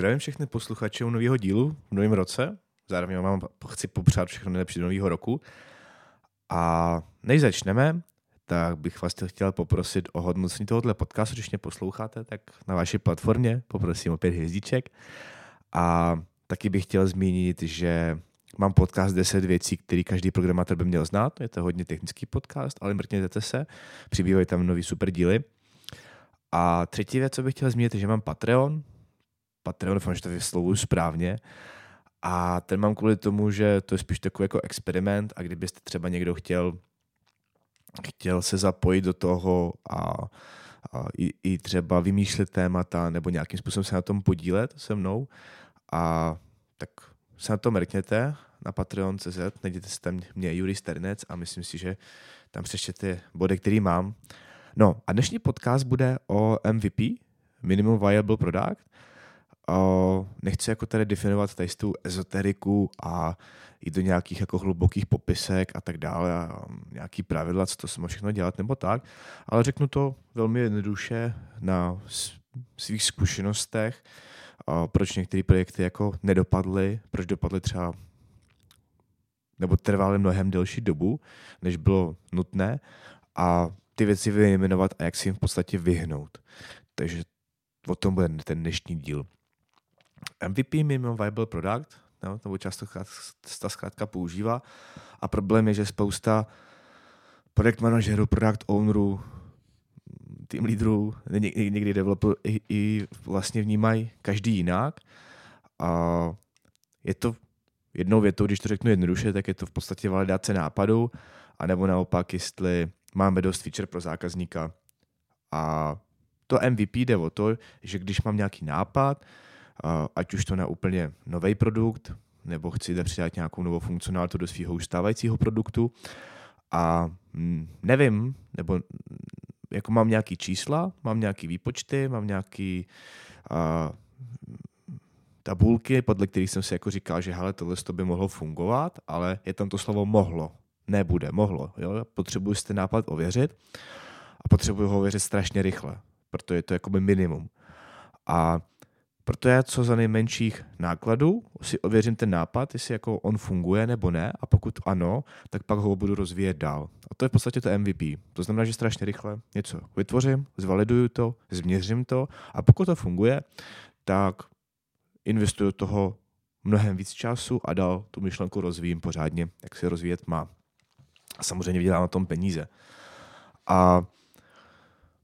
Zdravím všechny posluchače u nového dílu v novém roce. Zároveň vám chci popřát všechno nejlepší do nového roku. A než začneme, tak bych vás chtěl poprosit o hodnocení tohoto podcastu, když mě posloucháte, tak na vaší platformě poprosím o pět hvězdiček. A taky bych chtěl zmínit, že mám podcast 10 věcí, které každý programátor by měl znát. Je to hodně technický podcast, ale mrkněte se, přibývají tam nový super díly. A třetí věc, co bych chtěl zmínit, je, že mám Patreon. Patreon, doufám, že to vyslovuju správně. A ten mám kvůli tomu, že to je spíš takový jako experiment a kdybyste třeba někdo chtěl, chtěl se zapojit do toho a, a i, i třeba vymýšlet témata nebo nějakým způsobem se na tom podílet se mnou, a tak se na to mrkněte na patreon.cz, najděte si tam mě Juri Sternec a myslím si, že tam přečtěte body, který mám. No a dnešní podcast bude o MVP, Minimum Viable Product. Nechci jako tady definovat tady tu ezoteriku a jít do nějakých jako hlubokých popisek a tak dále a nějaký pravidla, co to se všechno dělat nebo tak, ale řeknu to velmi jednoduše na svých zkušenostech, proč některé projekty jako nedopadly, proč dopadly třeba nebo trvaly mnohem delší dobu, než bylo nutné a ty věci vyjmenovat a jak si jim v podstatě vyhnout. Takže o tom bude ten dnešní díl. MVP, Minimum Viable Product, no, nebo často ta zkrátka používá a problém je, že spousta projekt manažerů, product ownerů, tým lídrů, někdy developerů i, i vlastně vnímají každý jinak. A je to jednou větou, když to řeknu jednoduše, tak je to v podstatě validace nápadu, anebo naopak, jestli máme dost feature pro zákazníka. A to MVP jde o to, že když mám nějaký nápad, ať už to na úplně nový produkt, nebo chci přidat nějakou novou funkcionalitu do svého už stávajícího produktu a mm, nevím, nebo mm, jako mám nějaký čísla, mám nějaký výpočty, mám nějaký uh, tabulky, podle kterých jsem si jako říkal, že hele, tohle to by mohlo fungovat, ale je tam to slovo mohlo nebude, mohlo. Jo? Potřebuji si ten nápad ověřit a potřebuji ho ověřit strašně rychle, protože je to jakoby minimum. A proto já co za nejmenších nákladů si ověřím ten nápad, jestli jako on funguje nebo ne a pokud ano, tak pak ho budu rozvíjet dál. A to je v podstatě to MVP. To znamená, že strašně rychle něco vytvořím, zvaliduju to, změřím to a pokud to funguje, tak investuju toho mnohem víc času a dál tu myšlenku rozvíjím pořádně, jak se rozvíjet má a samozřejmě vydělá na tom peníze. A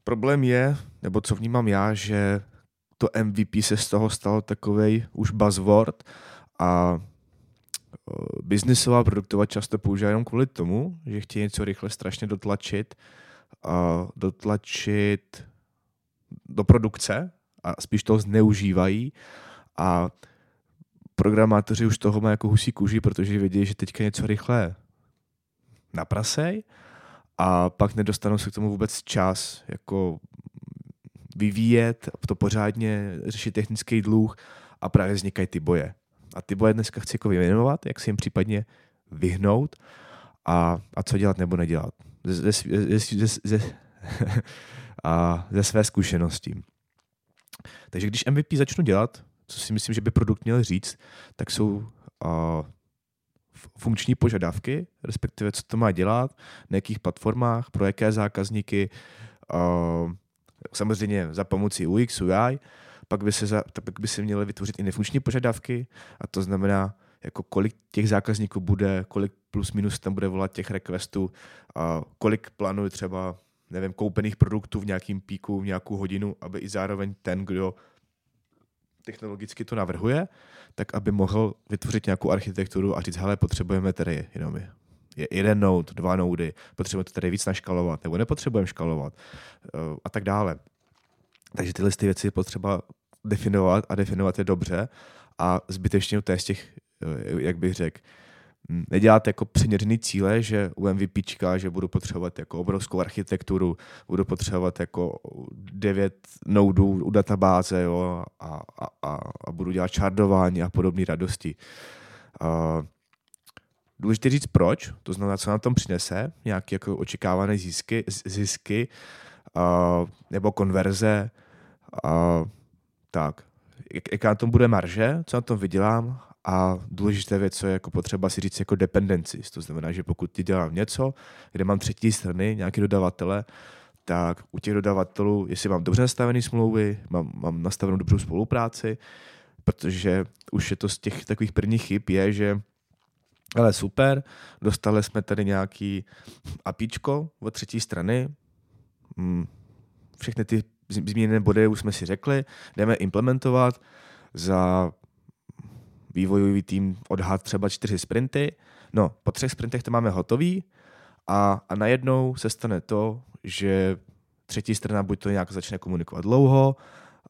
problém je, nebo co vnímám já, že to MVP se z toho stalo takový už buzzword a biznisová produktová často používá jenom kvůli tomu, že chtějí něco rychle strašně dotlačit, a dotlačit do produkce a spíš toho zneužívají. A programátoři už toho mají jako husí kůži, protože vědí, že teďka něco rychle naprasej a pak nedostanou se k tomu vůbec čas jako vyvíjet, to pořádně řešit technický dluh a právě vznikají ty boje. A ty boje dneska chci jako vyjmenovat, jak si jim případně vyhnout a, a co dělat nebo nedělat. Ze, ze, ze, ze, a ze své zkušenosti. Takže když MVP začnu dělat, co si myslím, že by produkt měl říct, tak jsou uh, funkční požadavky, respektive co to má dělat, na jakých platformách, pro jaké zákazníky, uh, samozřejmě za pomocí UX, UI, pak by, se za, pak by se měly vytvořit i nefunkční požadavky a to znamená, jako kolik těch zákazníků bude, kolik plus minus tam bude volat těch requestů, uh, kolik plánuje třeba nevím, koupených produktů v nějakým píku, v nějakou hodinu, aby i zároveň ten, kdo technologicky to navrhuje, tak aby mohl vytvořit nějakou architekturu a říct, hele, potřebujeme tady jenom je jeden node, dva nody, potřebujeme to tady víc naškalovat, nebo nepotřebujeme škalovat eh, a tak dále. Takže tyhle ty věci je potřeba definovat a definovat je dobře a zbytečně to je z těch, eh, jak bych řekl, nedělat jako přiměřený cíle, že u MVPčka, že budu potřebovat jako obrovskou architekturu, budu potřebovat jako devět nodů u databáze jo, a, a, a, budu dělat čardování a podobné radosti. Uh, důležité říct proč, to znamená, co nám tom přinese, nějaké jako očekávané zisky, zisky uh, nebo konverze, uh, tak, jak, jaká na tom bude marže, co na tom vydělám a důležité věc, co je jako potřeba si říct jako dependency. To znamená, že pokud ti dělám něco, kde mám třetí strany, nějaký dodavatele, tak u těch dodavatelů, jestli mám dobře nastavené smlouvy, mám, mám nastavenou dobrou spolupráci, protože už je to z těch takových prvních chyb je, že ale super, dostali jsme tady nějaký apíčko od třetí strany, hmm, všechny ty zmíněné body už jsme si řekli, jdeme implementovat za vývojový tým odhad třeba čtyři sprinty. No, po třech sprintech to máme hotový a, a najednou se stane to, že třetí strana buď to nějak začne komunikovat dlouho,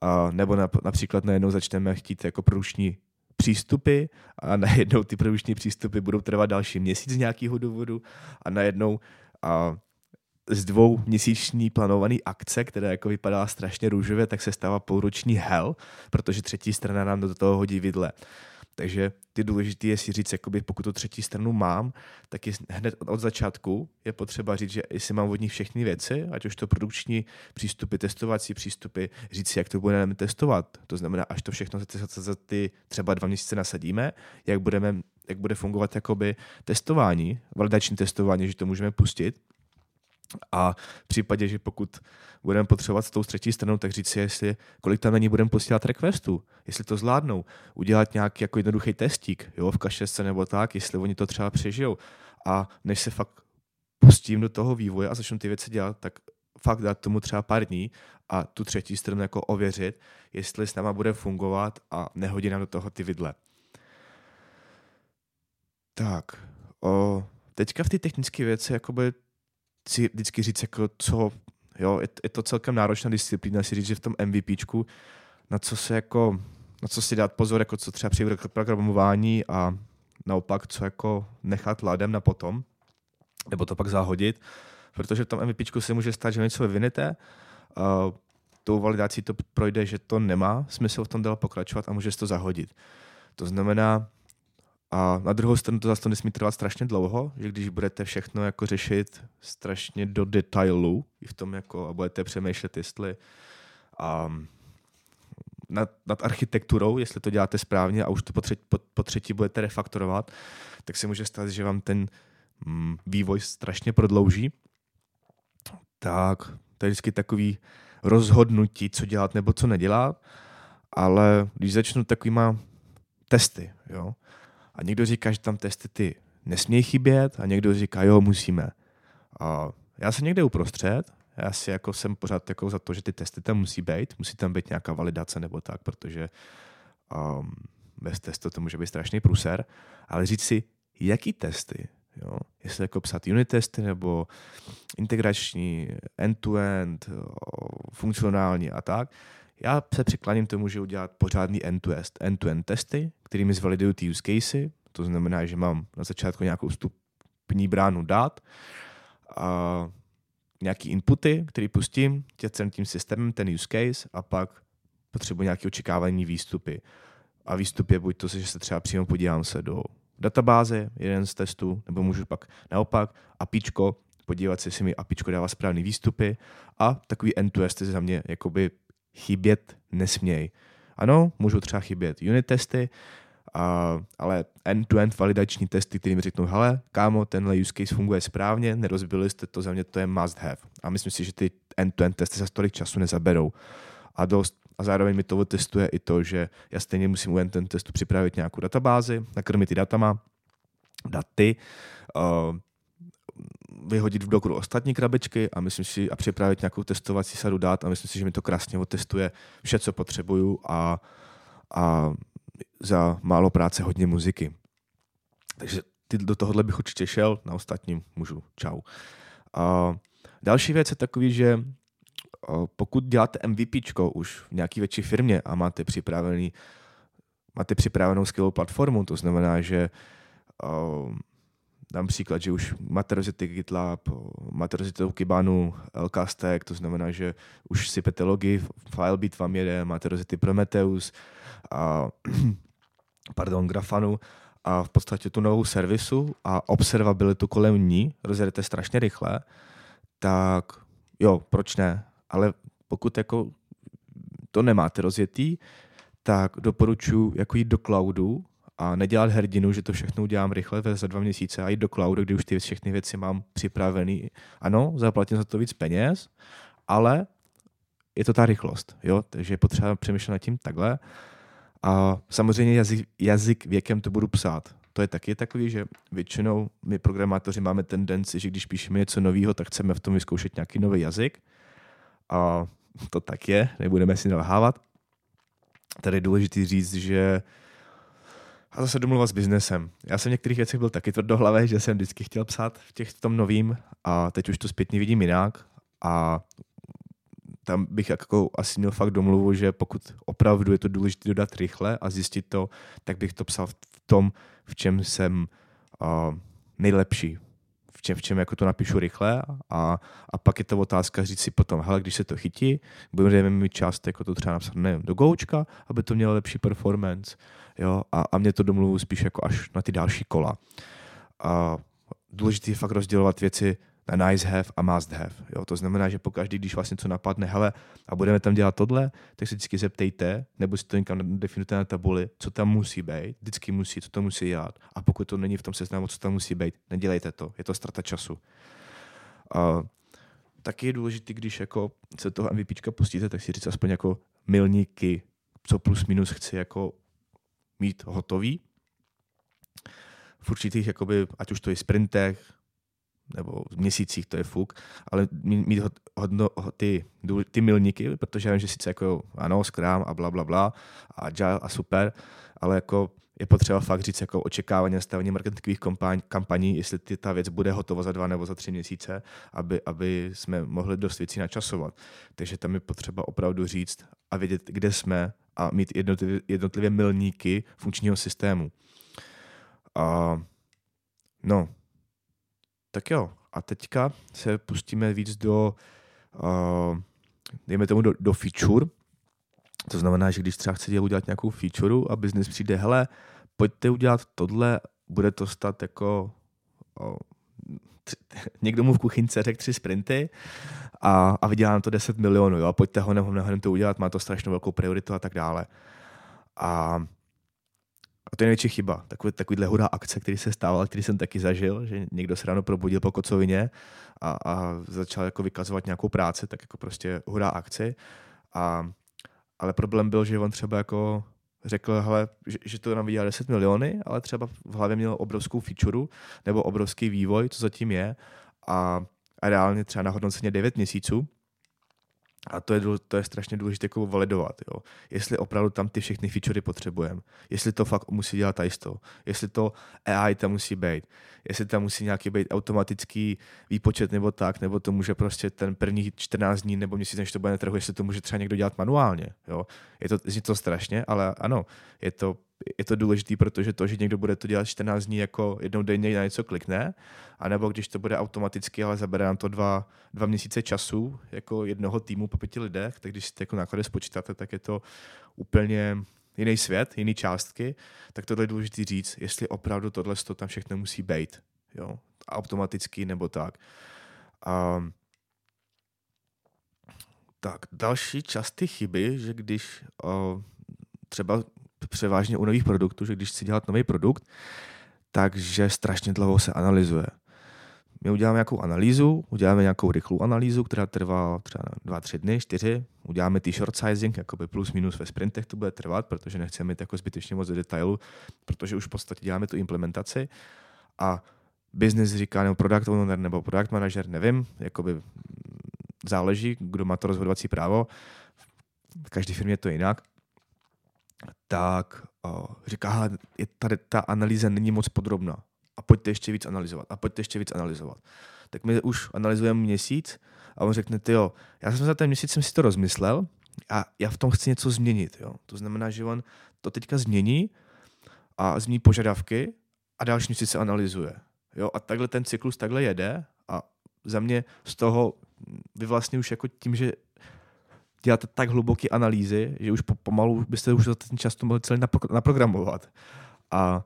a, nebo na, například najednou začneme chtít jako produční přístupy a najednou ty produční přístupy budou trvat další měsíc z nějakého důvodu a najednou a, z dvou měsíční plánované akce, která jako vypadala strašně růžově, tak se stává půlroční hell, protože třetí strana nám do toho hodí vidle. Takže ty důležité je si říct, jakoby pokud to třetí stranu mám, tak je hned od začátku je potřeba říct, že jestli mám od nich všechny věci, ať už to produkční přístupy, testovací přístupy, říct si, jak to budeme testovat. To znamená, až to všechno za, za ty třeba dva měsíce nasadíme, jak, budeme, jak bude fungovat jakoby testování, validační testování, že to můžeme pustit, a v případě, že pokud budeme potřebovat s tou třetí stranou, tak říct si, jestli, kolik tam ní budeme posílat requestů, jestli to zvládnou, udělat nějaký jako jednoduchý testík, jo, v kašesce nebo tak, jestli oni to třeba přežijou. A než se fakt pustím do toho vývoje a začnu ty věci dělat, tak fakt dát tomu třeba pár dní a tu třetí stranu jako ověřit, jestli s náma bude fungovat a nehodí nám do toho ty vidle. Tak, o, teďka v té technické věci jakoby si vždycky říct, jako co, jo, je, je to celkem náročná disciplína si říct, že v tom MVPčku, na co se jako, na co si dát pozor, jako co třeba při programování a naopak, co jako nechat ladem na potom, nebo to pak zahodit, protože v tom MVPčku se může stát, že něco vyvinete, uh, tou validací to projde, že to nemá smysl v tom dál pokračovat a může to zahodit. To znamená, a na druhou stranu to zase nesmí trvat strašně dlouho, že když budete všechno jako řešit strašně do detailu i v tom jako a budete přemýšlet, jestli um, nad, nad architekturou, jestli to děláte správně a už to po, třetí, po, po třetí budete refaktorovat, tak se může stát, že vám ten mm, vývoj strašně prodlouží. Tak to je vždycky takový rozhodnutí, co dělat nebo co nedělat, ale když začnu takovýma testy, jo, a někdo říká, že tam testy ty nesmějí chybět a někdo říká, jo, musíme. A já jsem někde uprostřed, já si jako jsem pořád jako za to, že ty testy tam musí být, musí tam být nějaká validace nebo tak, protože um, bez testu to může být strašný pruser, ale říct si, jaký testy, jo? jestli jako psat unit testy nebo integrační, end-to-end, funkcionální a tak, já se přikláním tomu, že udělat pořádný end-to-end, end-to-end testy, kterými zvaliduju ty use casey, to znamená, že mám na začátku nějakou vstupní bránu dát, a nějaký inputy, který pustím celým tím systémem, ten use case a pak potřebuji nějaké očekávání výstupy. A výstup je buď to, že se třeba přímo podívám se do databáze, jeden z testů, nebo můžu pak naopak APIčko, podívat se, jestli mi APIčko dává správné výstupy a takový end-to-end za mě jakoby chybět nesměj. Ano, můžou třeba chybět unit testy, a, ale end-to-end validační testy, které mi řeknou, hele, kámo, tenhle use case funguje správně, nerozbili jste to, za mě to je must have. A myslím si, že ty end-to-end testy za tolik času nezaberou. A dost a zároveň mi to testuje i to, že já stejně musím u end testu připravit nějakou databázi, nakrmit ty datama, daty, vyhodit v dokru ostatní krabičky a myslím si a připravit nějakou testovací sadu dát a myslím si, že mi to krásně otestuje vše, co potřebuju a, a za málo práce hodně muziky. Takže ty, do tohohle bych určitě šel, na ostatním můžu. Čau. A další věc je takový, že pokud děláte MVP už v nějaké větší firmě a máte připravený máte připravenou skvělou platformu, to znamená, že dám příklad, že už máte GitLab, máte rozjetou Kibanu, LK Stack, to znamená, že už sypete logy, Filebeat vám jede, máte Prometheus, a, pardon, Grafanu a v podstatě tu novou servisu a observabilitu kolem ní rozjedete strašně rychle, tak jo, proč ne? Ale pokud jako to nemáte rozjetý, tak doporučuji jako jít do cloudu a nedělat hrdinu, že to všechno udělám rychle za dva měsíce a jít do cloudu, kdy už ty všechny věci mám připravený. Ano, zaplatím za to víc peněz, ale je to ta rychlost, jo? takže je potřeba přemýšlet nad tím takhle. A samozřejmě jazyk, jazyk věkem to budu psát. To je taky takový, že většinou my programátoři máme tendenci, že když píšeme něco nového, tak chceme v tom vyzkoušet nějaký nový jazyk. A to tak je, nebudeme si nalhávat. Tady je důležité říct, že a zase domluvat s biznesem. Já jsem v některých věcech byl taky tvrdohlavý, že jsem vždycky chtěl psát v těch tom novým. A teď už to zpětně vidím jinak. A tam bych jako asi měl fakt domluvu, že pokud opravdu je to důležité dodat rychle a zjistit to, tak bych to psal v tom, v čem jsem uh, nejlepší, čem, v čem jako to napíšu rychle a, a pak je to otázka říct si potom, hele, když se to chytí, budeme mít čas jako to třeba napsat nevím, do goučka, aby to mělo lepší performance, jo, a, a mě to domluvu spíš jako až na ty další kola. A důležité je fakt rozdělovat věci na nice have a must have. Jo? To znamená, že pokaždý, když vlastně co napadne, hele, a budeme tam dělat tohle, tak se vždycky zeptejte, nebo si to někam definujte na tabuli, co tam musí být, vždycky musí, co to musí dělat. A pokud to není v tom seznamu, co tam musí být, nedělejte to, je to strata času. A taky je důležité, když jako se toho MVPčka pustíte, tak si říct aspoň jako milníky, co plus minus chci jako mít hotový. V určitých, jakoby, ať už to je sprintech, nebo v měsících, to je fuk, ale mít hodno, ty, ty milníky, protože já vím, že sice jako ano, Scrum a bla, bla, bla, a Agile a super, ale jako je potřeba fakt říct jako očekávání nastavení marketingových kampaň, kampaní, jestli ty, ta věc bude hotová za dva nebo za tři měsíce, aby, aby jsme mohli dost věcí načasovat. Takže tam je potřeba opravdu říct a vědět, kde jsme a mít jednotlivě, jednotlivě milníky funkčního systému. A, no, tak jo, a teďka se pustíme víc do, uh, dejme tomu, do, do feature. To znamená, že když třeba chcete udělat nějakou feature a business přijde, hele, pojďte udělat tohle, bude to stát jako uh, někdo mu v kuchynce řekl tři sprinty a, a vydělá to 10 milionů, jo, pojďte ho nebo to udělat, má to strašnou velkou prioritu a tak dále. A a to je největší chyba. Takový, takovýhle hurá akce, který se stával, který jsem taky zažil, že někdo se ráno probudil po kocovině a, a začal jako vykazovat nějakou práci, tak jako prostě hurá akci. A, ale problém byl, že on třeba jako řekl, hele, že, že to nám vydělá 10 miliony, ale třeba v hlavě měl obrovskou feature nebo obrovský vývoj, co zatím je a, a reálně třeba na hodnoceně 9 měsíců a to je, to je strašně důležité jako validovat, jo. Jestli opravdu tam ty všechny featurey potřebujeme, jestli to fakt musí dělat tajisto, jestli to AI tam musí být, jestli tam musí nějaký být automatický výpočet nebo tak, nebo to může prostě ten první 14 dní nebo měsíc, než to bude na trhu, jestli to může třeba někdo dělat manuálně, jo. Je to, je to strašně, ale ano, je to je to důležité, protože to, že někdo bude to dělat 14 dní jako jednou denně na něco klikne, anebo když to bude automaticky, ale zabere nám to dva, dva měsíce času jako jednoho týmu po pěti lidech, tak když si jako náklady spočítáte, tak je to úplně jiný svět, jiný částky, tak tohle je důležité říct, jestli opravdu tohle to tam všechno musí být, jo, automaticky nebo tak. Um, tak, další časté chyby, že když uh, třeba převážně u nových produktů, že když chci dělat nový produkt, takže strašně dlouho se analyzuje. My uděláme nějakou analýzu, uděláme nějakou rychlou analýzu, která trvá třeba dva, tři dny, čtyři. Uděláme ty short sizing, jakoby plus minus ve sprintech to bude trvat, protože nechceme mít jako zbytečně moc detailu, protože už v podstatě děláme tu implementaci. A business říká, nebo product owner, nebo product manager, nevím, jakoby záleží, kdo má to rozhodovací právo. V každé firmě je to jinak tak říká, je tady ta analýza není moc podrobná a pojďte ještě víc analyzovat a pojďte ještě víc analyzovat. Tak my už analyzujeme měsíc a on řekne, ty jo, já jsem za ten měsíc jsem si to rozmyslel a já v tom chci něco změnit. Jo. To znamená, že on to teďka změní a změní požadavky a další měsíc se analyzuje. Jo. A takhle ten cyklus takhle jede a za mě z toho vy vlastně už jako tím, že děláte tak hluboké analýzy, že už pomalu byste už za ten čas to mohli celý naprogramovat. A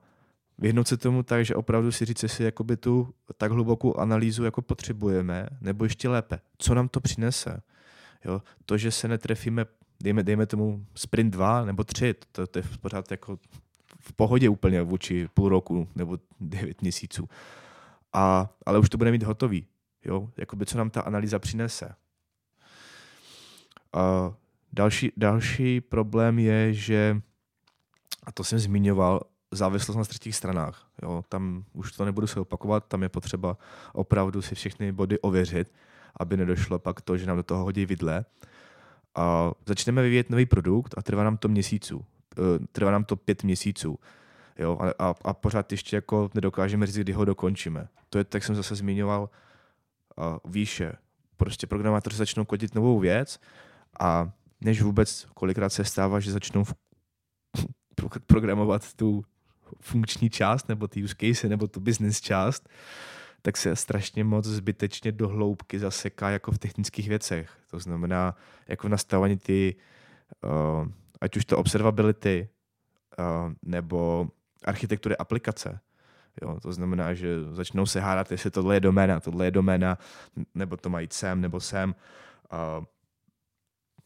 vyhnout se tomu tak, že opravdu si říct, jestli jakoby tu tak hlubokou analýzu jako potřebujeme, nebo ještě lépe, co nám to přinese. Jo? To, že se netrefíme dejme, dejme tomu sprint 2 nebo 3, to, to je pořád jako v pohodě úplně vůči půl roku nebo 9 měsíců. A, ale už to bude mít hotový. Jo? Jakoby, co nám ta analýza přinese. A další, další problém je, že, a to jsem zmiňoval, závislost na třetích stranách. Jo? Tam už to nebudu se opakovat, tam je potřeba opravdu si všechny body ověřit, aby nedošlo pak to, že nám do toho hodí vidle. A začneme vyvíjet nový produkt a trvá nám to měsíců. E, trvá nám to pět měsíců. Jo? A, a, a pořád ještě jako nedokážeme říct, kdy ho dokončíme. To je, tak jsem zase zmiňoval uh, výše. Prostě programátoři začnou kodit novou věc a než vůbec kolikrát se stává, že začnou programovat tu funkční část, nebo ty use case, nebo tu business část, tak se strašně moc zbytečně do hloubky zaseká jako v technických věcech. To znamená, jako nastavení ty, uh, ať už to observability, uh, nebo architektury aplikace. Jo, to znamená, že začnou se hádat, jestli tohle je doména, tohle je doména, nebo to mají sem, nebo sem. Uh,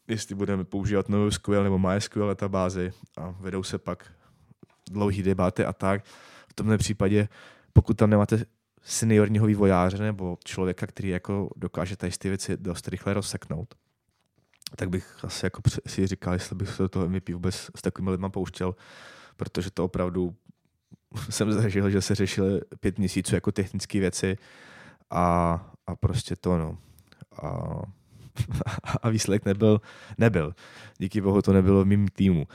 jestli budeme používat NoSQL nebo MySQL databázy a vedou se pak dlouhý debaty a tak. V tomhle případě, pokud tam nemáte seniorního vývojáře nebo člověka, který jako dokáže tady ty věci dost rychle rozseknout, tak bych asi jako si říkal, jestli bych se do toho MVP vůbec s takovými lidmi pouštěl, protože to opravdu jsem zažil, že se řešily pět měsíců jako technické věci a, a prostě to no. A, a výsledek nebyl, nebyl. Díky bohu to nebylo v mým týmu.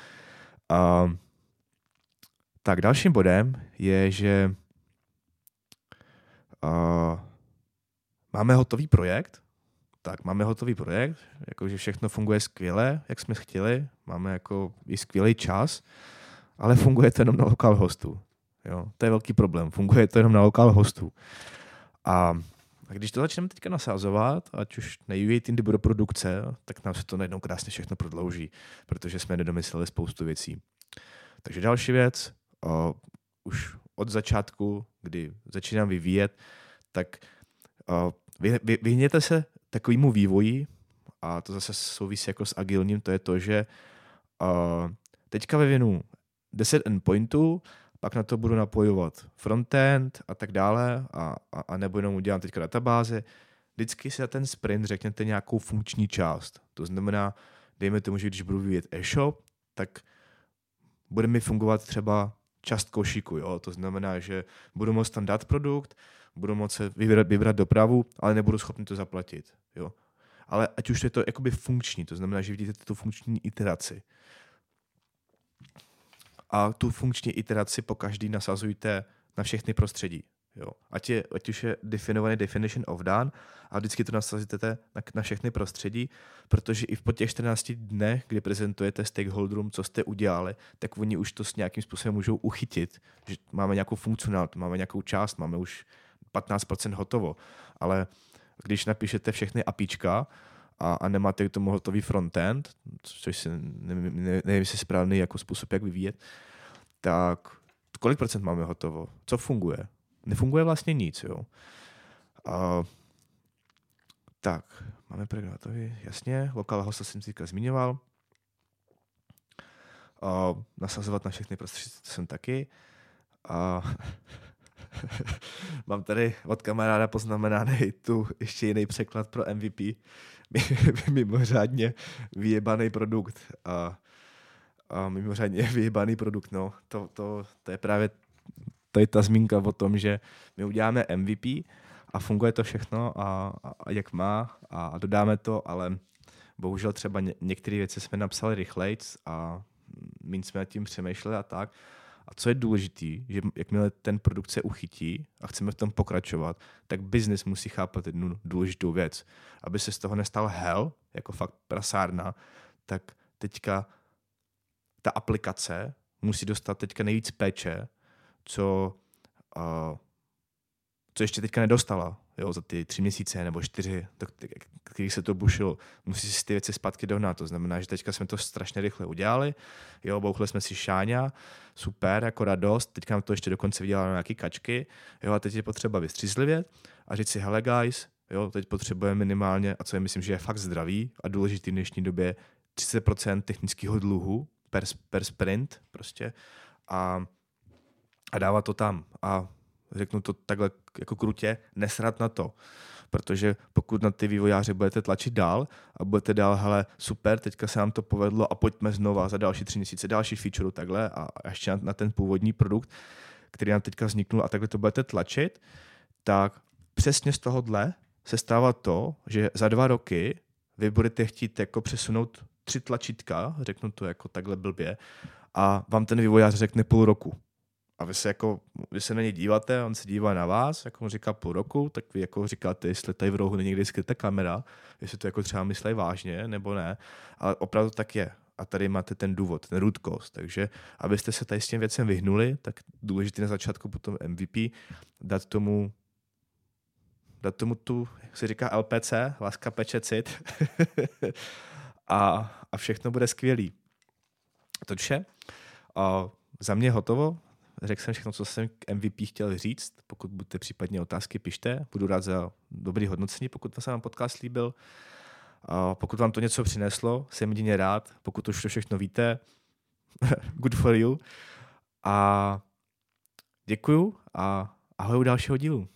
A, tak dalším bodem je, že uh, máme hotový projekt, tak máme hotový projekt, jakože všechno funguje skvěle, jak jsme chtěli, máme jako i skvělý čas, ale funguje to jenom na lokal hostu. Jo, to je velký problém, funguje to jenom na lokal hostu. A, a když to začneme teďka nasázovat, ať už na UA team do produkce, tak nám se to najednou krásně všechno prodlouží, protože jsme nedomysleli spoustu věcí. Takže další věc, uh, už od začátku, kdy začínám vyvíjet, tak uh, vy, vy, vyhněte se takovému vývoji, a to zase souvisí jako s agilním, to je to, že uh, teďka vyvinu 10 endpointů, pak na to budu napojovat frontend a tak dále a, a, a nebo jenom udělám teďka databáze. Vždycky si na ten sprint řekněte nějakou funkční část. To znamená, dejme tomu, že když budu vyvíjet e-shop, tak bude mi fungovat třeba část košíku. Jo? To znamená, že budu moct tam dát produkt, budu moct vybrat, vybrat dopravu, ale nebudu schopný to zaplatit. Jo? Ale ať už je to jakoby funkční, to znamená, že vidíte tu funkční iteraci. A tu funkční iteraci po každý nasazujte na všechny prostředí. Jo. Ať, je, ať už je definovaný definition of done a vždycky to nasazíte na, na všechny prostředí, protože i po těch 14 dnech, kdy prezentujete stakeholderům, co jste udělali, tak oni už to s nějakým způsobem můžou uchytit, že máme nějakou funkcionalitu, máme nějakou část, máme už 15% hotovo. Ale když napíšete všechny apíčka a, a nemáte k tomu hotový frontend, což si nevím, jestli je správný jako způsob, jak vyvíjet, tak kolik procent máme hotovo? Co funguje? nefunguje vlastně nic, jo. A, tak, máme programátory, jasně, lokal hosta jsem si zmiňoval. A, nasazovat na všechny prostředky, to jsem taky. A, mám tady od kamaráda poznamenaný tu ještě jiný překlad pro MVP. mimořádně vyjebaný produkt. A, a mimořádně vyjebaný produkt, no. To, to, to je právě je ta zmínka o tom, že my uděláme MVP a funguje to všechno a, a, a jak má a, dodáme to, ale bohužel třeba ně, některé věci jsme napsali rychleji a méně jsme nad tím přemýšleli a tak. A co je důležité, že jakmile ten produkt se uchytí a chceme v tom pokračovat, tak business musí chápat jednu důležitou věc. Aby se z toho nestal hell, jako fakt prasárna, tak teďka ta aplikace musí dostat teďka nejvíc péče co, uh, co ještě teďka nedostala jo, za ty tři měsíce nebo čtyři, kterých se to bušilo. Musí si ty věci zpátky dohnat. To znamená, že teďka jsme to strašně rychle udělali. Jo, bouchli jsme si šáňa, super, jako radost. Teďka nám to ještě dokonce vydělalo nějaký kačky. Jo, a teď je potřeba vystřízlivět a říct si, hele guys, jo, teď potřebujeme minimálně, a co je myslím, že je fakt zdravý a důležitý v dnešní době, 30% technického dluhu per, per sprint prostě a, a dávat to tam. A řeknu to takhle jako krutě, nesrat na to. Protože pokud na ty vývojáře budete tlačit dál a budete dál, hele, super, teďka se nám to povedlo a pojďme znova za další tři měsíce další feature takhle a ještě na, ten původní produkt, který nám teďka vzniknul a takhle to budete tlačit, tak přesně z tohohle se stává to, že za dva roky vy budete chtít jako přesunout tři tlačítka, řeknu to jako takhle blbě, a vám ten vývojář řekne půl roku. A vy se jako, vy se na něj díváte, on se dívá na vás, jako mu říká půl roku, tak vy jako říkáte, jestli tady v rohu není někdy skrytá kamera, jestli to jako třeba myslí vážně, nebo ne. Ale opravdu tak je. A tady máte ten důvod, ten root. Takže abyste se tady s těm věcem vyhnuli, tak důležité na začátku potom MVP dát tomu dát tomu tu, jak se říká LPC, láska peče cit a, a všechno bude skvělý. To vše. A za mě hotovo. Řekl jsem všechno, co jsem k MVP chtěl říct. Pokud budete případně otázky, pište. Budu rád za dobrý hodnocení, pokud se vám podcast líbil. A pokud vám to něco přineslo, jsem jedině rád. Pokud už to všechno víte, good for you. A děkuju a ahoj u dalšího dílu.